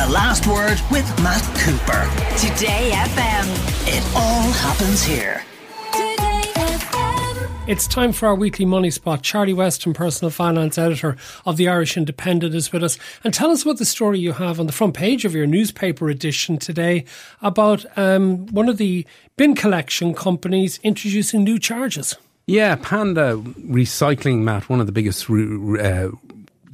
The Last Word with Matt Cooper. Today FM. It all happens here. Today FM. It's time for our weekly money spot. Charlie Weston, personal finance editor of the Irish Independent, is with us. And tell us what the story you have on the front page of your newspaper edition today about um, one of the bin collection companies introducing new charges. Yeah, Panda Recycling, Matt, one of the biggest uh,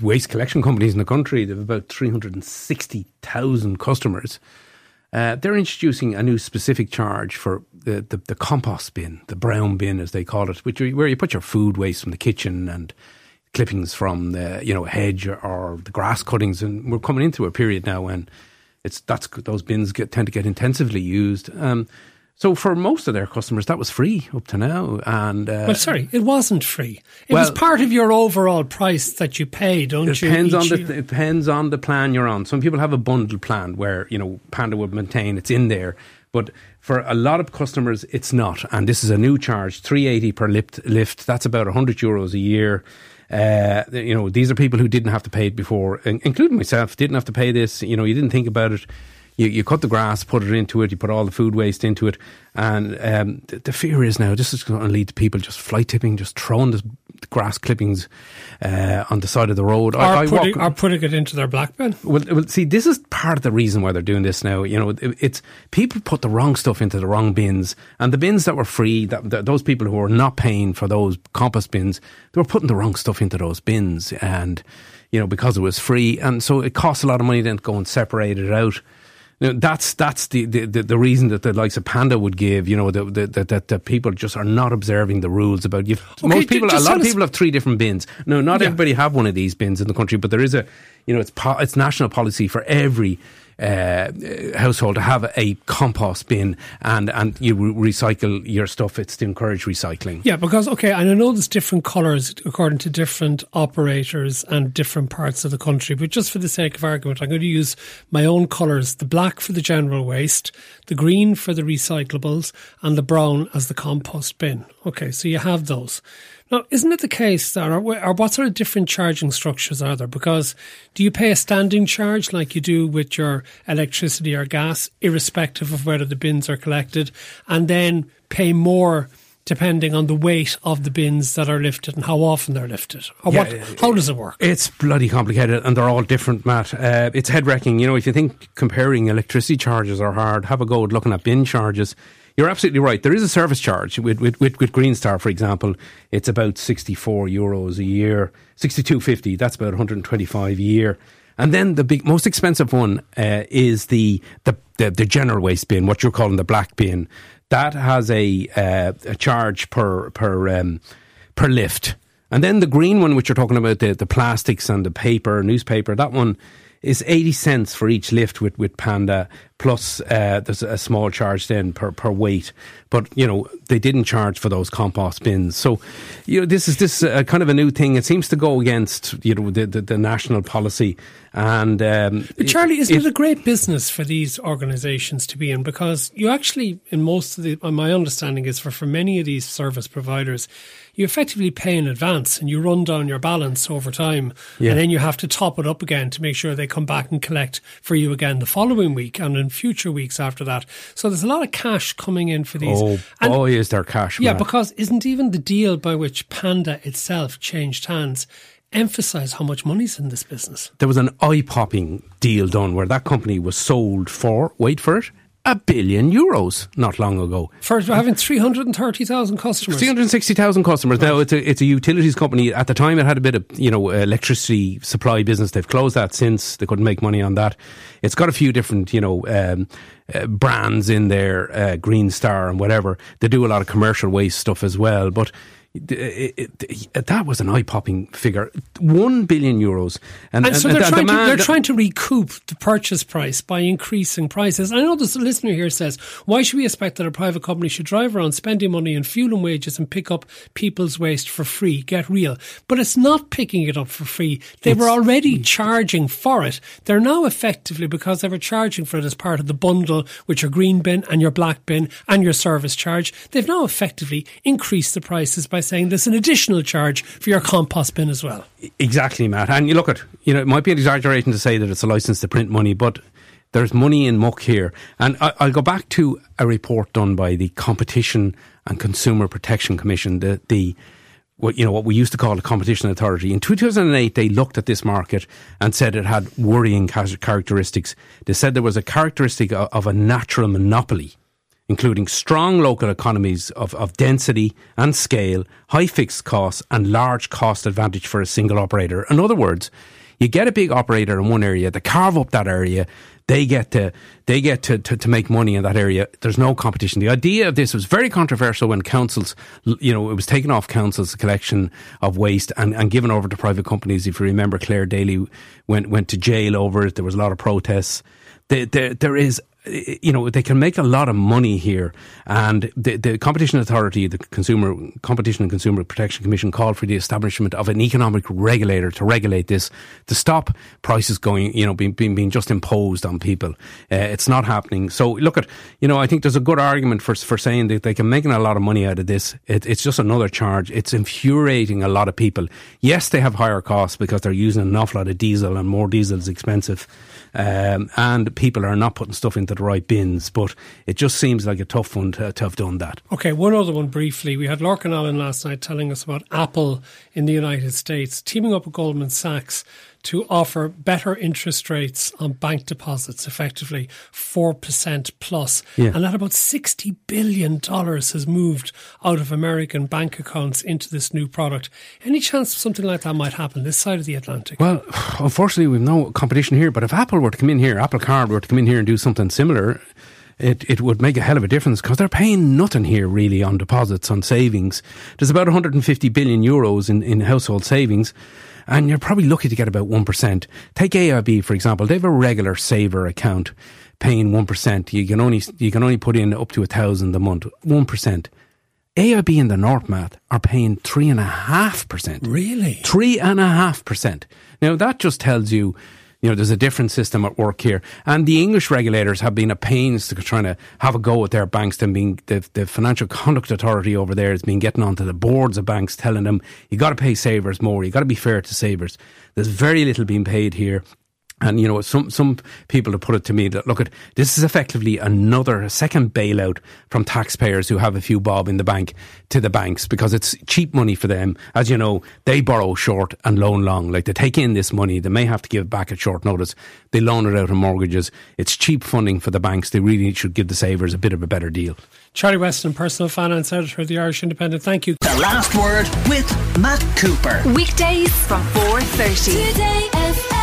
waste collection companies in the country. They have about 360,000 customers. Uh, they're introducing a new specific charge for the, the, the, compost bin, the brown bin as they call it, which where you put your food waste from the kitchen and clippings from the you know hedge or, or the grass cuttings. And we're coming into a period now when it's that's those bins get, tend to get intensively used. Um, so for most of their customers, that was free up to now. And uh, well, sorry, it wasn't free. It well, was part of your overall price that you pay, don't it you? Depends on the it depends on the plan you're on. Some people have a bundle plan where you know Panda would maintain it's in there, but for a lot of customers, it's not. And this is a new charge, three eighty per lift. Lift that's about hundred euros a year. Uh, you know, these are people who didn't have to pay it before, including myself. Didn't have to pay this. You know, you didn't think about it you, you cut the grass, put it into it, you put all the food waste into it, and um, the, the, fear is now this is going to lead to people just fly tipping, just throwing the, grass clippings uh, on the side of the road, or, I, I putting, walk, or putting it into their black bin. Well, well, see, this is part of the reason why they're doing this now. You know, it, it's people put the wrong stuff into the wrong bins, and the bins that were free, that, that those people who were not paying for those compost bins, they were putting the wrong stuff into those bins, and you know because it was free, and so it costs a lot of money then to go and separate it out. You know, that's that's the, the, the, reason that the likes of Panda would give. You know that that that people just are not observing the rules about you. Okay, most people, a lot of people have three different bins. No, not yeah. everybody have one of these bins in the country, but there is a, you know, it's po- it's national policy for every uh, household to have a compost bin and and you re- recycle your stuff. It's to encourage recycling. Yeah, because okay, and I know there's different colours according to different operators and different parts of the country. But just for the sake of argument, I'm going to use my own colours: the black for the general waste, the green for the recyclables, and the brown as the compost bin. Okay, so you have those. Now, isn't it the case that, or, or what sort of different charging structures are there? Because do you pay a standing charge like you do with your electricity or gas, irrespective of whether the bins are collected, and then pay more? depending on the weight of the bins that are lifted and how often they're lifted? Or yeah, what, how does it work? It's bloody complicated and they're all different, Matt. Uh, it's head wrecking. You know, if you think comparing electricity charges are hard, have a go at looking at bin charges. You're absolutely right. There is a service charge with, with, with, with Greenstar, for example. It's about 64 euros a year, 62.50. That's about 125 a year. And then the big, most expensive one uh, is the, the, the the general waste bin, what you're calling the black bin. That has a uh, a charge per per um, per lift. And then the green one, which you're talking about, the, the plastics and the paper, newspaper, that one is 80 cents for each lift with, with Panda, plus uh, there's a small charge then per, per weight. But, you know, they didn't charge for those compost bins. So, you know, this is this uh, kind of a new thing. It seems to go against, you know, the, the, the national policy. And um, Charlie, isn't it, it, a great business for these organisations to be in? Because you actually, in most of the, my understanding is for, for many of these service providers, you effectively pay in advance and you run down your balance over time. Yeah. And then you have to top it up again to make sure they come back and collect for you again the following week and in future weeks after that. So there's a lot of cash coming in for these. Oh, and, boy, is there cash. Yeah, because isn't even the deal by which Panda itself changed hands emphasize how much money's in this business. There was an eye popping deal done where that company was sold for, wait for it, a billion euros not long ago. For having 330,000 customers. 360,000 customers. Now, it's a, it's a utilities company. At the time, it had a bit of, you know, electricity supply business. They've closed that since. They couldn't make money on that. It's got a few different, you know, um, uh, brands in there, uh, Greenstar and whatever. They do a lot of commercial waste stuff as well. But Uh, it, it, it, uh, that was an eye-popping figure, one billion euros, and, and so and, they're, trying, the to, they're trying to recoup the purchase price by increasing prices. I know this listener here says, "Why should we expect that a private company should drive around spending money on fuel and wages and pick up people's waste for free? Get real!" But it's not picking it up for free. They it's, were already mm. charging for it. They're now effectively because they were charging for it as part of the bundle, which are green bin and your black bin and your service charge. They've now effectively increased the prices by saying there's an additional charge for your compost bin as well. Exactly, Matt. And you look at, you know, it might be an exaggeration to say that it's a license to print money, but there's money in muck here. And I, will go back to a report done by the Competition and Consumer Protection Commission, the, the what you know what we used to call the competition authority. In 2008, they looked at this market and said it had worrying characteristics. They said there was a characteristic of, of a natural monopoly, including strong local economies of, of density and scale, high fixed costs, and large cost advantage for a single operator. In other words, you get a big operator in one area, they carve up that area, they get to they get to, to, to, make money in that area. There's no competition. The idea of this was very controversial when councils, you know, it was taken off councils collection of waste and, and given over to private companies. If you remember, Clare Daly went went to jail over it. There was a lot of protests. There, there, there is you know they can make a lot of money here, and the, the competition authority, the consumer competition and consumer protection commission, called for the establishment of an economic regulator to regulate this to stop prices going, you know, being being, being just imposed on people. Uh, it's not happening. So look at, you know, I think there's a good argument for for saying that they can make a lot of money out of this. It, it's just another charge. It's infuriating a lot of people. Yes, they have higher costs because they're using an awful lot of diesel, and more diesel is expensive, um, and people are not putting stuff into the right bins. But it just seems like a tough one to, to have done that. Okay, one other one briefly. We had Lorcan Allen last night telling us about Apple in the United States teaming up with Goldman Sachs to offer better interest rates on bank deposits, effectively 4% plus. Yeah. And that about $60 billion has moved out of American bank accounts into this new product. Any chance something like that might happen this side of the Atlantic? Well, unfortunately, we've no competition here. But if Apple were to come in here, Apple Card were to come in here and do something similar, it, it would make a hell of a difference because they're paying nothing here really on deposits, on savings. There's about 150 billion euros in, in household savings and you're probably lucky to get about 1%. Take AIB, for example. They have a regular saver account paying 1%. You can only, you can only put in up to a thousand a month. 1%. AIB in the North, Matt, are paying 3.5%. Really? 3.5%. Now, that just tells you you know, there's a different system at work here. And the English regulators have been a pains to trying to have a go at their banks. And being the, the Financial Conduct Authority over there has been getting onto the boards of banks, telling them you got to pay savers more. You got to be fair to savers. There's very little being paid here. And you know, some some people have put it to me that look at this is effectively another second bailout from taxpayers who have a few bob in the bank to the banks because it's cheap money for them. As you know, they borrow short and loan long. Like they take in this money, they may have to give back at short notice. They loan it out in mortgages. It's cheap funding for the banks. They really should give the savers a bit of a better deal. Charlie Weston, personal finance editor of the Irish Independent. Thank you. The last word with Matt Cooper. Weekdays from four thirty.